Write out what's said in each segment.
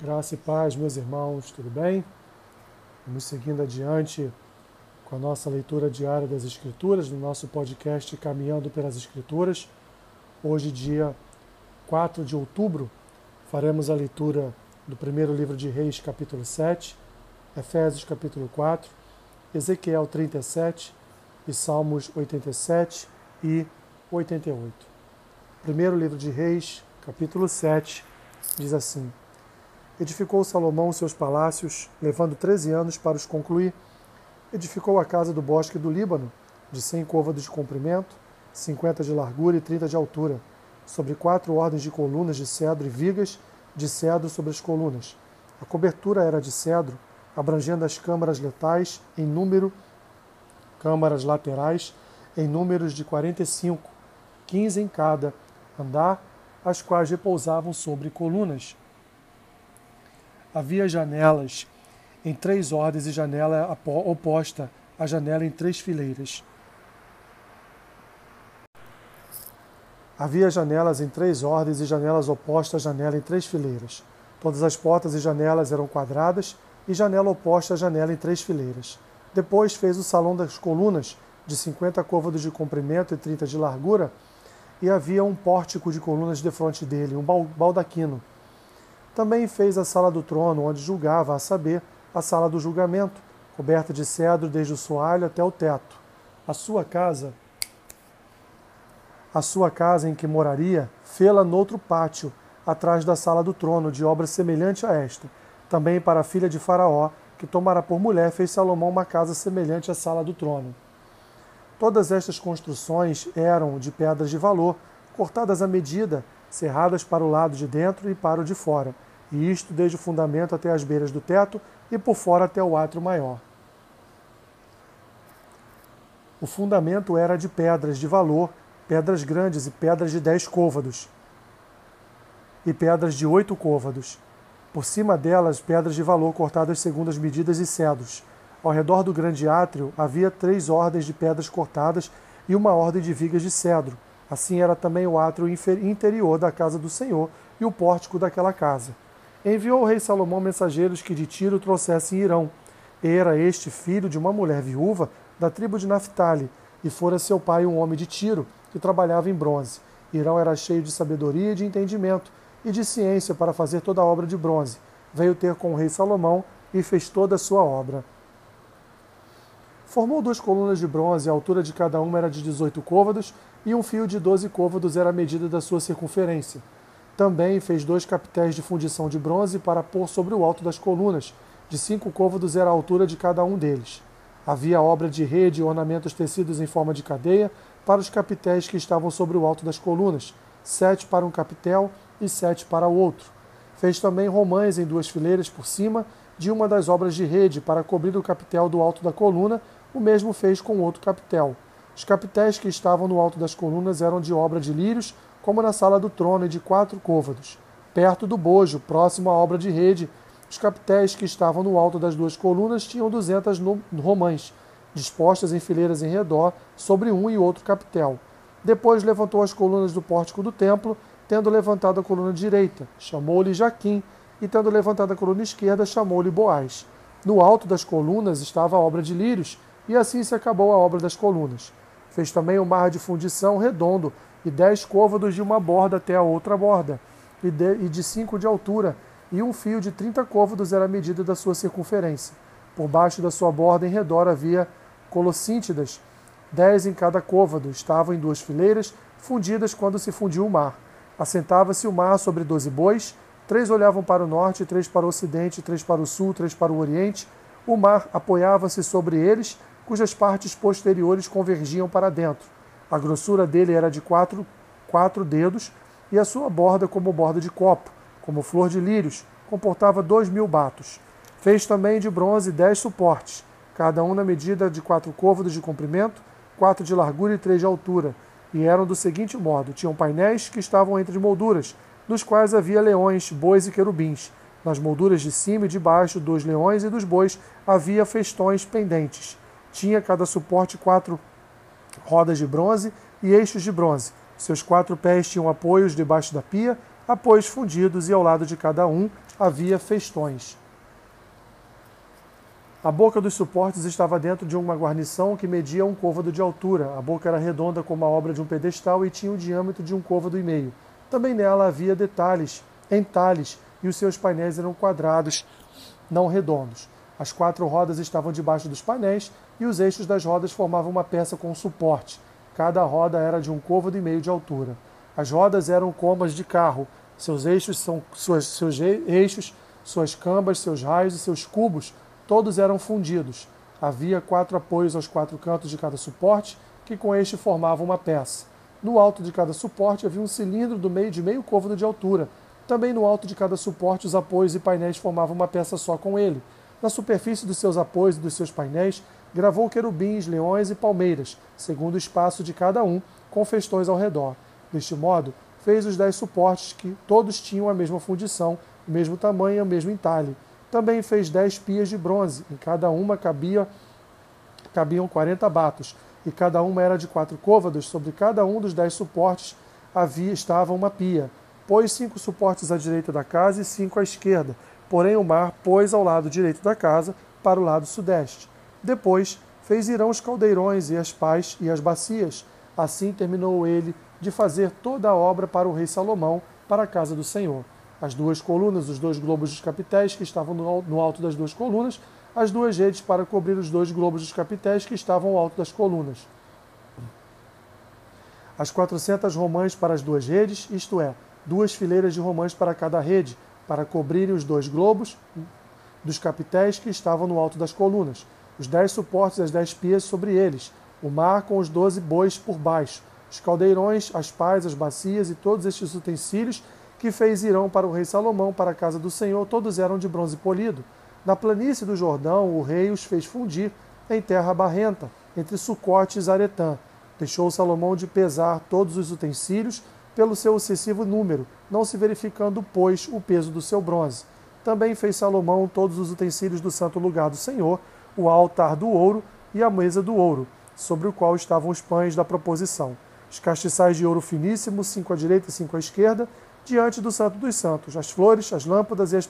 Graça e paz, meus irmãos, tudo bem? Vamos seguindo adiante com a nossa leitura diária das Escrituras, no nosso podcast Caminhando pelas Escrituras. Hoje, dia 4 de outubro, faremos a leitura do primeiro livro de Reis, capítulo 7, Efésios, capítulo 4, Ezequiel 37 e Salmos 87 e 88. Primeiro livro de Reis, capítulo 7, diz assim: Edificou Salomão seus palácios, levando treze anos para os concluir. Edificou a casa do bosque do Líbano, de cem côvados de comprimento, cinquenta de largura e trinta de altura, sobre quatro ordens de colunas de cedro e vigas de cedro sobre as colunas. A cobertura era de cedro, abrangendo as câmaras letais em número, câmaras laterais em números de quarenta e cinco, quinze em cada andar, as quais repousavam sobre colunas. Havia janelas em três ordens e janela oposta à janela em três fileiras. Havia janelas em três ordens e janelas opostas à janela em três fileiras. Todas as portas e janelas eram quadradas e janela oposta à janela em três fileiras. Depois fez o salão das colunas, de cinquenta côvados de comprimento e trinta de largura, e havia um pórtico de colunas defronte dele, um baldaquino. Também fez a sala do trono, onde julgava, a saber, a sala do julgamento, coberta de cedro desde o soalho até o teto. A sua casa, a sua casa em que moraria, fê-la noutro pátio, atrás da sala do trono, de obra semelhante a esta. Também para a filha de Faraó, que tomara por mulher, fez Salomão uma casa semelhante à sala do trono. Todas estas construções eram de pedras de valor, cortadas à medida, cerradas para o lado de dentro e para o de fora, e isto desde o fundamento até as beiras do teto e por fora até o átrio maior. O fundamento era de pedras de valor, pedras grandes e pedras de dez côvados, e pedras de oito côvados. Por cima delas, pedras de valor cortadas segundo as medidas e cedros ao redor do grande átrio havia três ordens de pedras cortadas e uma ordem de vigas de cedro. Assim era também o átrio interior da casa do Senhor e o pórtico daquela casa. Enviou o rei Salomão mensageiros que de Tiro trouxessem Irão. Era este filho de uma mulher viúva da tribo de Naphtali, e fora seu pai um homem de Tiro, que trabalhava em bronze. Irão era cheio de sabedoria e de entendimento, e de ciência para fazer toda a obra de bronze. Veio ter com o rei Salomão e fez toda a sua obra. Formou duas colunas de bronze, a altura de cada uma era de 18 côvados, e um fio de 12 côvados era a medida da sua circunferência. Também fez dois capitéis de fundição de bronze para pôr sobre o alto das colunas, de cinco côvados era a altura de cada um deles. Havia obra de rede e ornamentos tecidos em forma de cadeia para os capitéis que estavam sobre o alto das colunas, sete para um capitel e sete para o outro. Fez também romães em duas fileiras por cima de uma das obras de rede para cobrir o capitel do alto da coluna o mesmo fez com outro capitel. Os capitéis que estavam no alto das colunas eram de obra de lírios, como na sala do trono, e de quatro côvados. Perto do bojo, próximo à obra de rede, os capitéis que estavam no alto das duas colunas tinham duzentas romãs, dispostas em fileiras em redor, sobre um e outro capitel. Depois levantou as colunas do pórtico do templo, tendo levantado a coluna direita, chamou-lhe Jaquim, e tendo levantado a coluna esquerda, chamou-lhe Boaz. No alto das colunas estava a obra de lírios, e assim se acabou a obra das colunas. Fez também o mar de fundição redondo, e dez côvados de uma borda até a outra borda, e de, e de cinco de altura, e um fio de trinta côvados era a medida da sua circunferência. Por baixo da sua borda em redor havia colossíntidas, dez em cada côvado, estavam em duas fileiras, fundidas quando se fundiu o mar. Assentava-se o mar sobre doze bois, três olhavam para o norte, três para o ocidente, três para o sul, três para o oriente. O mar apoiava-se sobre eles, cujas partes posteriores convergiam para dentro. A grossura dele era de quatro, quatro dedos e a sua borda como borda de copo, como flor de lírios, comportava dois mil batos. Fez também de bronze dez suportes, cada um na medida de quatro côvados de comprimento, quatro de largura e três de altura, e eram do seguinte modo: tinham painéis que estavam entre molduras, nos quais havia leões, bois e querubins. Nas molduras de cima e de baixo dos leões e dos bois havia festões pendentes. Tinha cada suporte quatro rodas de bronze e eixos de bronze. Seus quatro pés tinham apoios debaixo da pia, apoios fundidos e ao lado de cada um havia festões. A boca dos suportes estava dentro de uma guarnição que media um côvado de altura. A boca era redonda como a obra de um pedestal e tinha o diâmetro de um côvado e meio. Também nela havia detalhes, entalhes, e os seus painéis eram quadrados, não redondos. As quatro rodas estavam debaixo dos painéis e os eixos das rodas formavam uma peça com suporte. Cada roda era de um côvado e meio de altura. As rodas eram comas de carro. Seus eixos são suas, seus eixos, suas cambas, seus raios e seus cubos Todos eram fundidos. Havia quatro apoios aos quatro cantos de cada suporte, que com este formavam uma peça. No alto de cada suporte havia um cilindro do meio de meio côvado de altura. Também no alto de cada suporte os apoios e painéis formavam uma peça só com ele. Na superfície dos seus apoios e dos seus painéis gravou querubins, leões e palmeiras, segundo o espaço de cada um, com festões ao redor. Deste modo, fez os dez suportes que todos tinham a mesma fundição, o mesmo tamanho e o mesmo entalhe. Também fez dez pias de bronze, em cada uma cabia, cabiam quarenta batos, e cada uma era de quatro côvados, sobre cada um dos dez suportes havia estava uma pia. Pôs cinco suportes à direita da casa e cinco à esquerda, porém o mar pôs ao lado direito da casa, para o lado sudeste. Depois fez Irão os caldeirões e as pás e as bacias. Assim terminou ele de fazer toda a obra para o rei Salomão, para a casa do Senhor as duas colunas, os dois globos dos capitéis que estavam no alto das duas colunas, as duas redes para cobrir os dois globos dos capitéis que estavam ao alto das colunas. As quatrocentas romãs para as duas redes, isto é, duas fileiras de romãs para cada rede, para cobrirem os dois globos dos capitéis que estavam no alto das colunas, os dez suportes e as dez pias sobre eles, o mar com os doze bois por baixo, os caldeirões, as pás, as bacias e todos estes utensílios que fez Irão para o rei Salomão, para a casa do Senhor, todos eram de bronze polido. Na planície do Jordão, o rei os fez fundir em terra barrenta, entre Sucote e Zaretã. Deixou Salomão de pesar todos os utensílios pelo seu excessivo número, não se verificando, pois, o peso do seu bronze. Também fez Salomão todos os utensílios do santo lugar do Senhor, o altar do ouro e a mesa do ouro, sobre o qual estavam os pães da proposição. Os castiçais de ouro finíssimo, cinco à direita e cinco à esquerda, diante do Santo dos Santos, as flores, as lâmpadas e as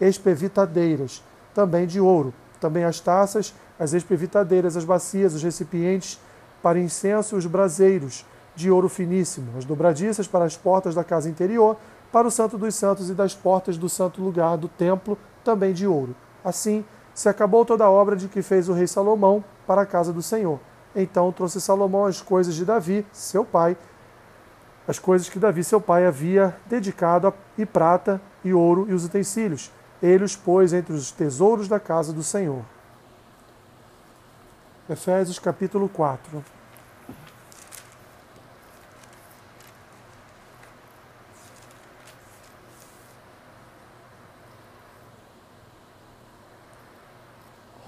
espevitadeiras, também de ouro, também as taças, as espevitadeiras, as bacias, os recipientes para incenso e os braseiros, de ouro finíssimo, as dobradiças para as portas da casa interior, para o Santo dos Santos e das portas do santo lugar do templo, também de ouro. Assim, se acabou toda a obra de que fez o rei Salomão para a casa do Senhor. Então trouxe Salomão as coisas de Davi, seu pai, as coisas que Davi, seu pai, havia dedicado, a, e prata, e ouro e os utensílios. Ele os pôs entre os tesouros da casa do Senhor. Efésios capítulo 4.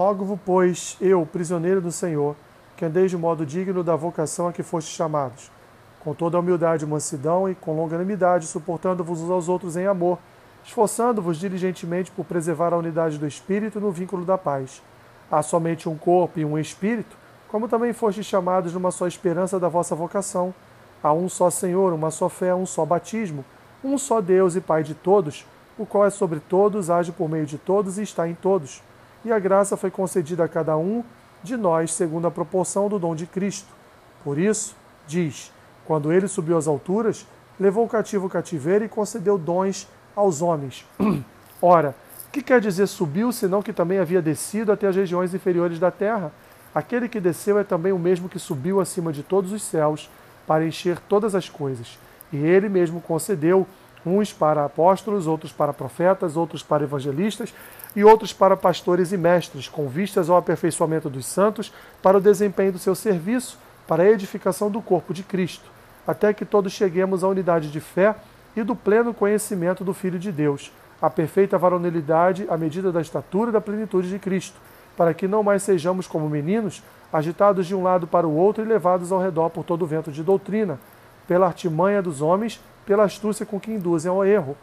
Rogo-vos, pois, eu, prisioneiro do Senhor, que andeis de modo digno da vocação a que fostes chamados com toda a humildade e mansidão e com longanimidade, suportando-vos uns aos outros em amor, esforçando-vos diligentemente por preservar a unidade do Espírito no vínculo da paz. Há somente um corpo e um Espírito, como também fostes chamados numa só esperança da vossa vocação. Há um só Senhor, uma só fé, um só batismo, um só Deus e Pai de todos, o qual é sobre todos, age por meio de todos e está em todos. E a graça foi concedida a cada um de nós segundo a proporção do dom de Cristo. Por isso, diz: quando ele subiu às alturas, levou o cativo o cativeiro e concedeu dons aos homens. Ora, o que quer dizer subiu, senão que também havia descido até as regiões inferiores da terra? Aquele que desceu é também o mesmo que subiu acima de todos os céus, para encher todas as coisas. E ele mesmo concedeu uns para apóstolos, outros para profetas, outros para evangelistas e outros para pastores e mestres, com vistas ao aperfeiçoamento dos santos, para o desempenho do seu serviço, para a edificação do corpo de Cristo até que todos cheguemos à unidade de fé e do pleno conhecimento do Filho de Deus, à perfeita varonilidade à medida da estatura e da plenitude de Cristo, para que não mais sejamos como meninos, agitados de um lado para o outro e levados ao redor por todo o vento de doutrina, pela artimanha dos homens, pela astúcia com que induzem ao erro.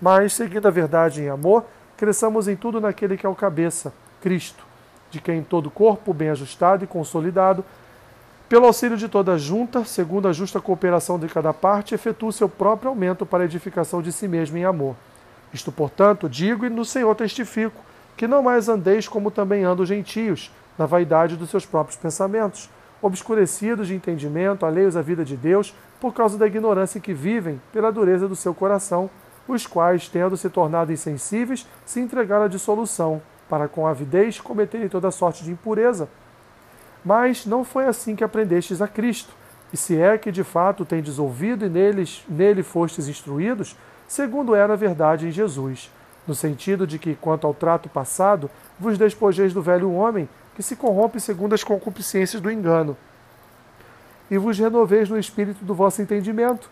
Mas, seguindo a verdade em amor, cresçamos em tudo naquele que é o cabeça, Cristo, de quem todo corpo, bem ajustado e consolidado, Pelo auxílio de toda a junta, segundo a justa cooperação de cada parte, efetua o seu próprio aumento para a edificação de si mesmo em amor. Isto, portanto, digo e no Senhor testifico, que não mais andeis como também andam os gentios, na vaidade dos seus próprios pensamentos, obscurecidos de entendimento, alheios à vida de Deus, por causa da ignorância que vivem, pela dureza do seu coração, os quais, tendo se tornado insensíveis, se entregaram à dissolução, para com avidez cometerem toda sorte de impureza. Mas não foi assim que aprendestes a Cristo. E se é que de fato tendes ouvido e neles, nele fostes instruídos, segundo era a verdade em Jesus, no sentido de que, quanto ao trato passado, vos despojeis do velho homem, que se corrompe segundo as concupiscências do engano, e vos renoveis no espírito do vosso entendimento,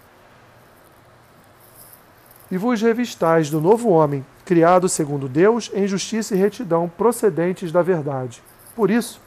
e vos revistais do novo homem, criado segundo Deus, em justiça e retidão, procedentes da verdade. Por isso,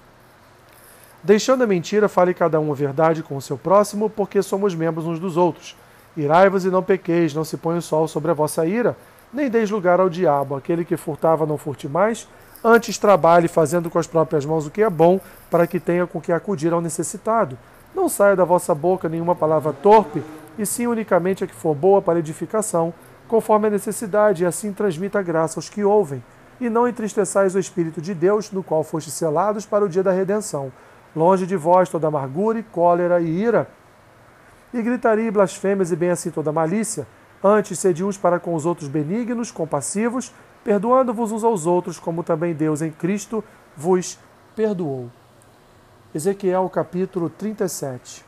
deixando a mentira, fale cada um a verdade com o seu próximo, porque somos membros uns dos outros. Irai-vos e não pequeis, não se ponha o sol sobre a vossa ira, nem deis lugar ao diabo. Aquele que furtava, não furte mais, antes trabalhe fazendo com as próprias mãos o que é bom, para que tenha com que acudir ao necessitado. Não saia da vossa boca nenhuma palavra torpe, e sim unicamente a que for boa para edificação, conforme a necessidade, e assim transmita graça aos que ouvem. E não entristeçais o Espírito de Deus, no qual foste selados para o dia da redenção. Longe de vós toda amargura, e cólera e ira, e gritaria blasfêmias, e bem assim toda malícia. Antes, sede uns para com os outros benignos, compassivos, perdoando-vos uns aos outros, como também Deus em Cristo vos perdoou. Ezequiel capítulo 37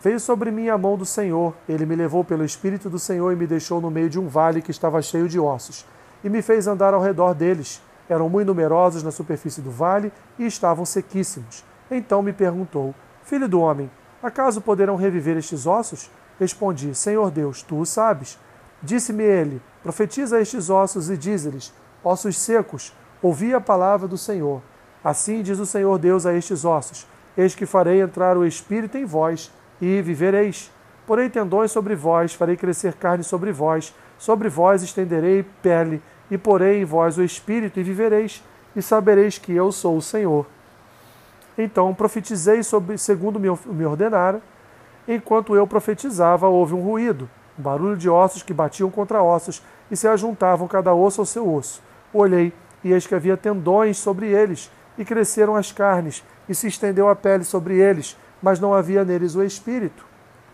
Veio sobre mim a mão do Senhor, ele me levou pelo Espírito do Senhor e me deixou no meio de um vale que estava cheio de ossos, e me fez andar ao redor deles. Eram muito numerosos na superfície do vale e estavam sequíssimos. Então me perguntou: Filho do homem, acaso poderão reviver estes ossos? Respondi: Senhor Deus, tu o sabes. Disse-me ele: Profetiza estes ossos e dize-lhes: Ossos secos, ouvi a palavra do Senhor. Assim diz o Senhor Deus a estes ossos: Eis que farei entrar o espírito em vós e vivereis. Porém, tendões sobre vós, farei crescer carne sobre vós, sobre vós estenderei pele, e porei em vós o espírito, e vivereis, e sabereis que eu sou o Senhor. Então profetizei sobre, segundo me ordenaram. Enquanto eu profetizava, houve um ruído, um barulho de ossos que batiam contra ossos e se ajuntavam cada osso ao seu osso. Olhei, e eis que havia tendões sobre eles, e cresceram as carnes, e se estendeu a pele sobre eles, mas não havia neles o Espírito.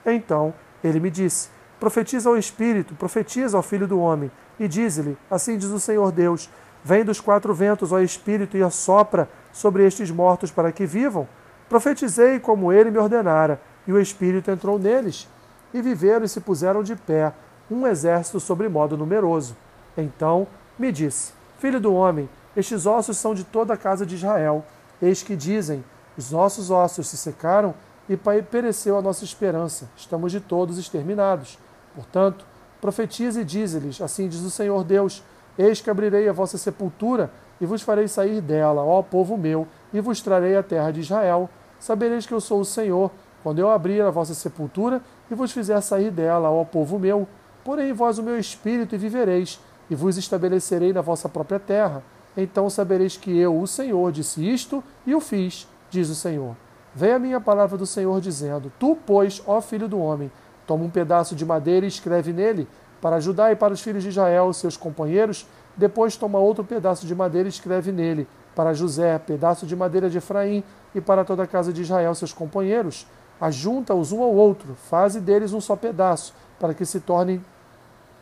Então ele me disse: Profetiza ao Espírito, profetiza ao Filho do Homem, e dize-lhe: Assim diz o Senhor Deus: Vem dos quatro ventos, ó Espírito, e assopra sobre estes mortos para que vivam. Profetizei como ele me ordenara, e o Espírito entrou neles, e viveram e se puseram de pé, um exército sobre modo numeroso. Então me disse: Filho do homem, estes ossos são de toda a casa de Israel. Eis que dizem: os nossos ossos se secaram e pereceu a nossa esperança. Estamos de todos exterminados. Portanto, profetize e dize-lhes: Assim diz o Senhor Deus: Eis que abrirei a vossa sepultura e vos farei sair dela, ó povo meu, e vos trarei a terra de Israel. Sabereis que eu sou o Senhor, quando eu abrir a vossa sepultura e vos fizer sair dela, ó povo meu. Porém vós o meu espírito e vivereis, e vos estabelecerei na vossa própria terra. Então sabereis que eu, o Senhor, disse isto e o fiz diz o Senhor. Vem a minha palavra do Senhor dizendo: Tu, pois, ó filho do homem, toma um pedaço de madeira e escreve nele, para Judá e para os filhos de Israel, seus companheiros. Depois toma outro pedaço de madeira e escreve nele, para José, pedaço de madeira de Efraim, e para toda a casa de Israel, seus companheiros. Ajunta-os um ao outro, faze deles um só pedaço, para que se tornem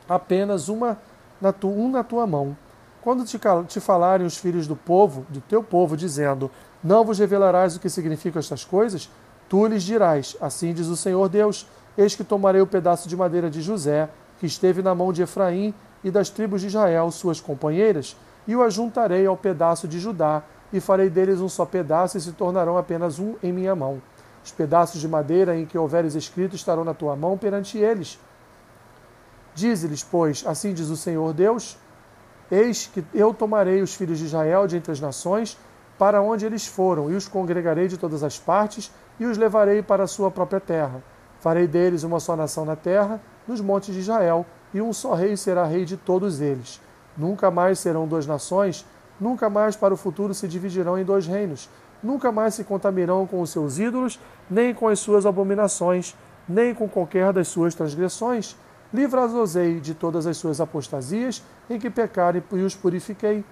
apenas uma na tu, um na tua mão. Quando te, te falarem os filhos do povo, do teu povo, dizendo: não vos revelarás o que significam estas coisas? Tu lhes dirás: Assim diz o Senhor Deus: Eis que tomarei o pedaço de madeira de José, que esteve na mão de Efraim e das tribos de Israel, suas companheiras, e o ajuntarei ao pedaço de Judá, e farei deles um só pedaço, e se tornarão apenas um em minha mão. Os pedaços de madeira em que houveres escrito estarão na tua mão perante eles. Dize-lhes, pois, assim diz o Senhor Deus: Eis que eu tomarei os filhos de Israel de entre as nações, para onde eles foram, e os congregarei de todas as partes, e os levarei para a sua própria terra. Farei deles uma só nação na terra, nos montes de Israel, e um só rei será rei de todos eles. Nunca mais serão duas nações, Nunca mais para o futuro se dividirão em dois reinos. Nunca mais se contaminarão com os seus ídolos, nem com as suas abominações, nem com qualquer das suas transgressões. Livra-os-ei de todas as suas apostasias em que pecarem e os purifiquei,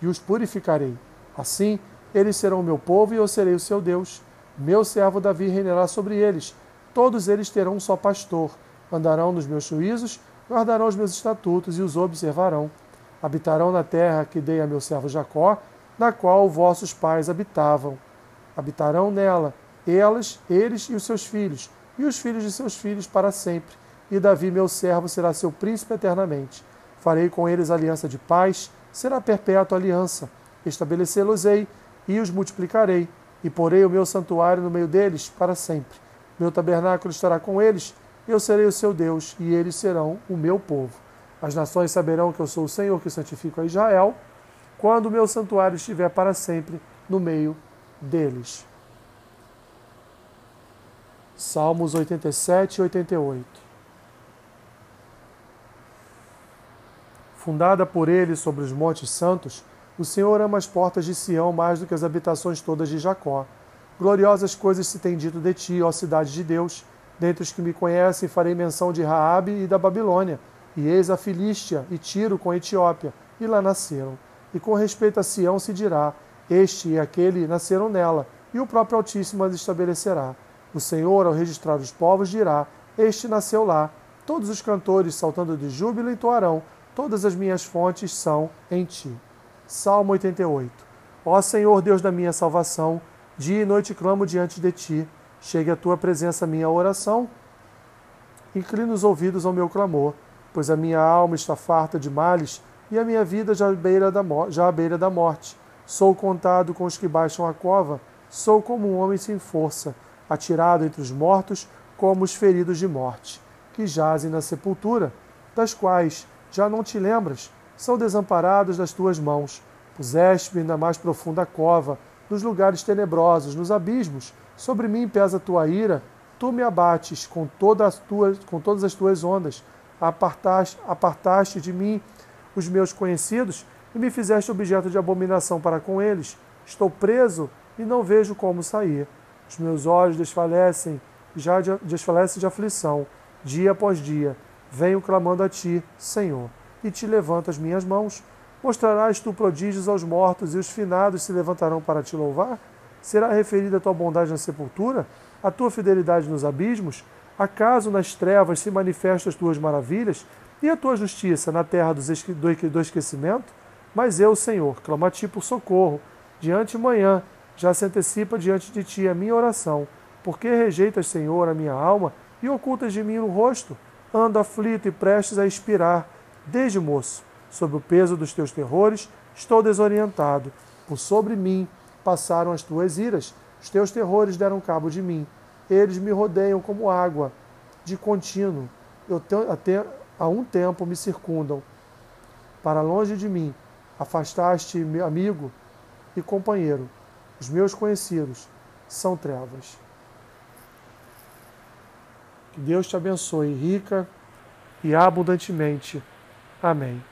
e os purificarei. Assim, eles serão meu povo e eu serei o seu Deus. Meu servo Davi reinará sobre eles. Todos eles terão um só pastor. Andarão nos meus juízos, guardarão os meus estatutos e os observarão habitarão na terra que dei a meu servo Jacó, na qual vossos pais habitavam. Habitarão nela, elas, eles e os seus filhos, e os filhos de seus filhos para sempre. E Davi, meu servo, será seu príncipe eternamente. Farei com eles aliança de paz, será perpétua aliança. Estabelecê-los-ei e os multiplicarei, e porei o meu santuário no meio deles para sempre. Meu tabernáculo estará com eles, eu serei o seu Deus, e eles serão o meu povo. As nações saberão que eu sou o Senhor que santifico a Israel, quando o meu santuário estiver para sempre no meio deles. Salmos 87 e 88. Fundada por ele sobre os montes santos, o Senhor ama as portas de Sião mais do que as habitações todas de Jacó. Gloriosas coisas se tem dito de ti, ó cidade de Deus. Dentre os que me conhecem, farei menção de Raabe e da Babilônia e eis a Filístia e Tiro com a Etiópia, e lá nasceram. E com respeito a Sião se dirá: Este e aquele nasceram nela, e o próprio Altíssimo as estabelecerá. O Senhor, ao registrar os povos, dirá: Este nasceu lá. Todos os cantores, saltando de júbilo, entoarão: Todas as minhas fontes são em ti. Salmo 88. Ó Senhor, Deus da minha salvação, dia e noite clamo diante de ti. Chegue à tua presença a minha oração. Inclina os ouvidos ao meu clamor pois a minha alma está farta de males e a minha vida já à beira da, já à beira da morte. Sou contado com os que baixam a cova, sou como um homem sem força, atirado entre os mortos, como os feridos de morte, que jazem na sepultura, das quais já não te lembras, são desamparados das tuas mãos. Puseste-me na mais profunda cova, nos lugares tenebrosos, nos abismos. Sobre mim pesa a tua ira, tu me abates com, todas as tuas, com todas as tuas ondas apartaste, apartaste de mim os meus conhecidos e me fizeste objeto de abominação para com eles. Estou preso e não vejo como sair. Os meus olhos desfalecem, já de, desfalecem de aflição, dia após dia. Venho clamando a ti, Senhor, e te levanto as minhas mãos. Mostrarás tu prodígios aos mortos e os finados se levantarão para te louvar? Será referida a tua bondade na sepultura, a tua fidelidade nos abismos? Acaso nas trevas se manifestam as tuas maravilhas e a tua justiça na terra do esquecimento? Mas eu, Senhor, clamo a ti por socorro. Diante manhã já se antecipa diante de ti a minha oração. Porque rejeitas, Senhor, a minha alma e ocultas de mim o rosto? Ando aflito e prestes a expirar. Desde moço, sob o peso dos teus terrores, estou desorientado. Por sobre mim passaram as tuas iras, os teus terrores deram cabo de mim. Eles me rodeiam como água de contínuo. Eu até há um tempo me circundam. Para longe de mim, afastaste meu amigo e companheiro. Os meus conhecidos são trevas. Que Deus te abençoe rica e abundantemente. Amém.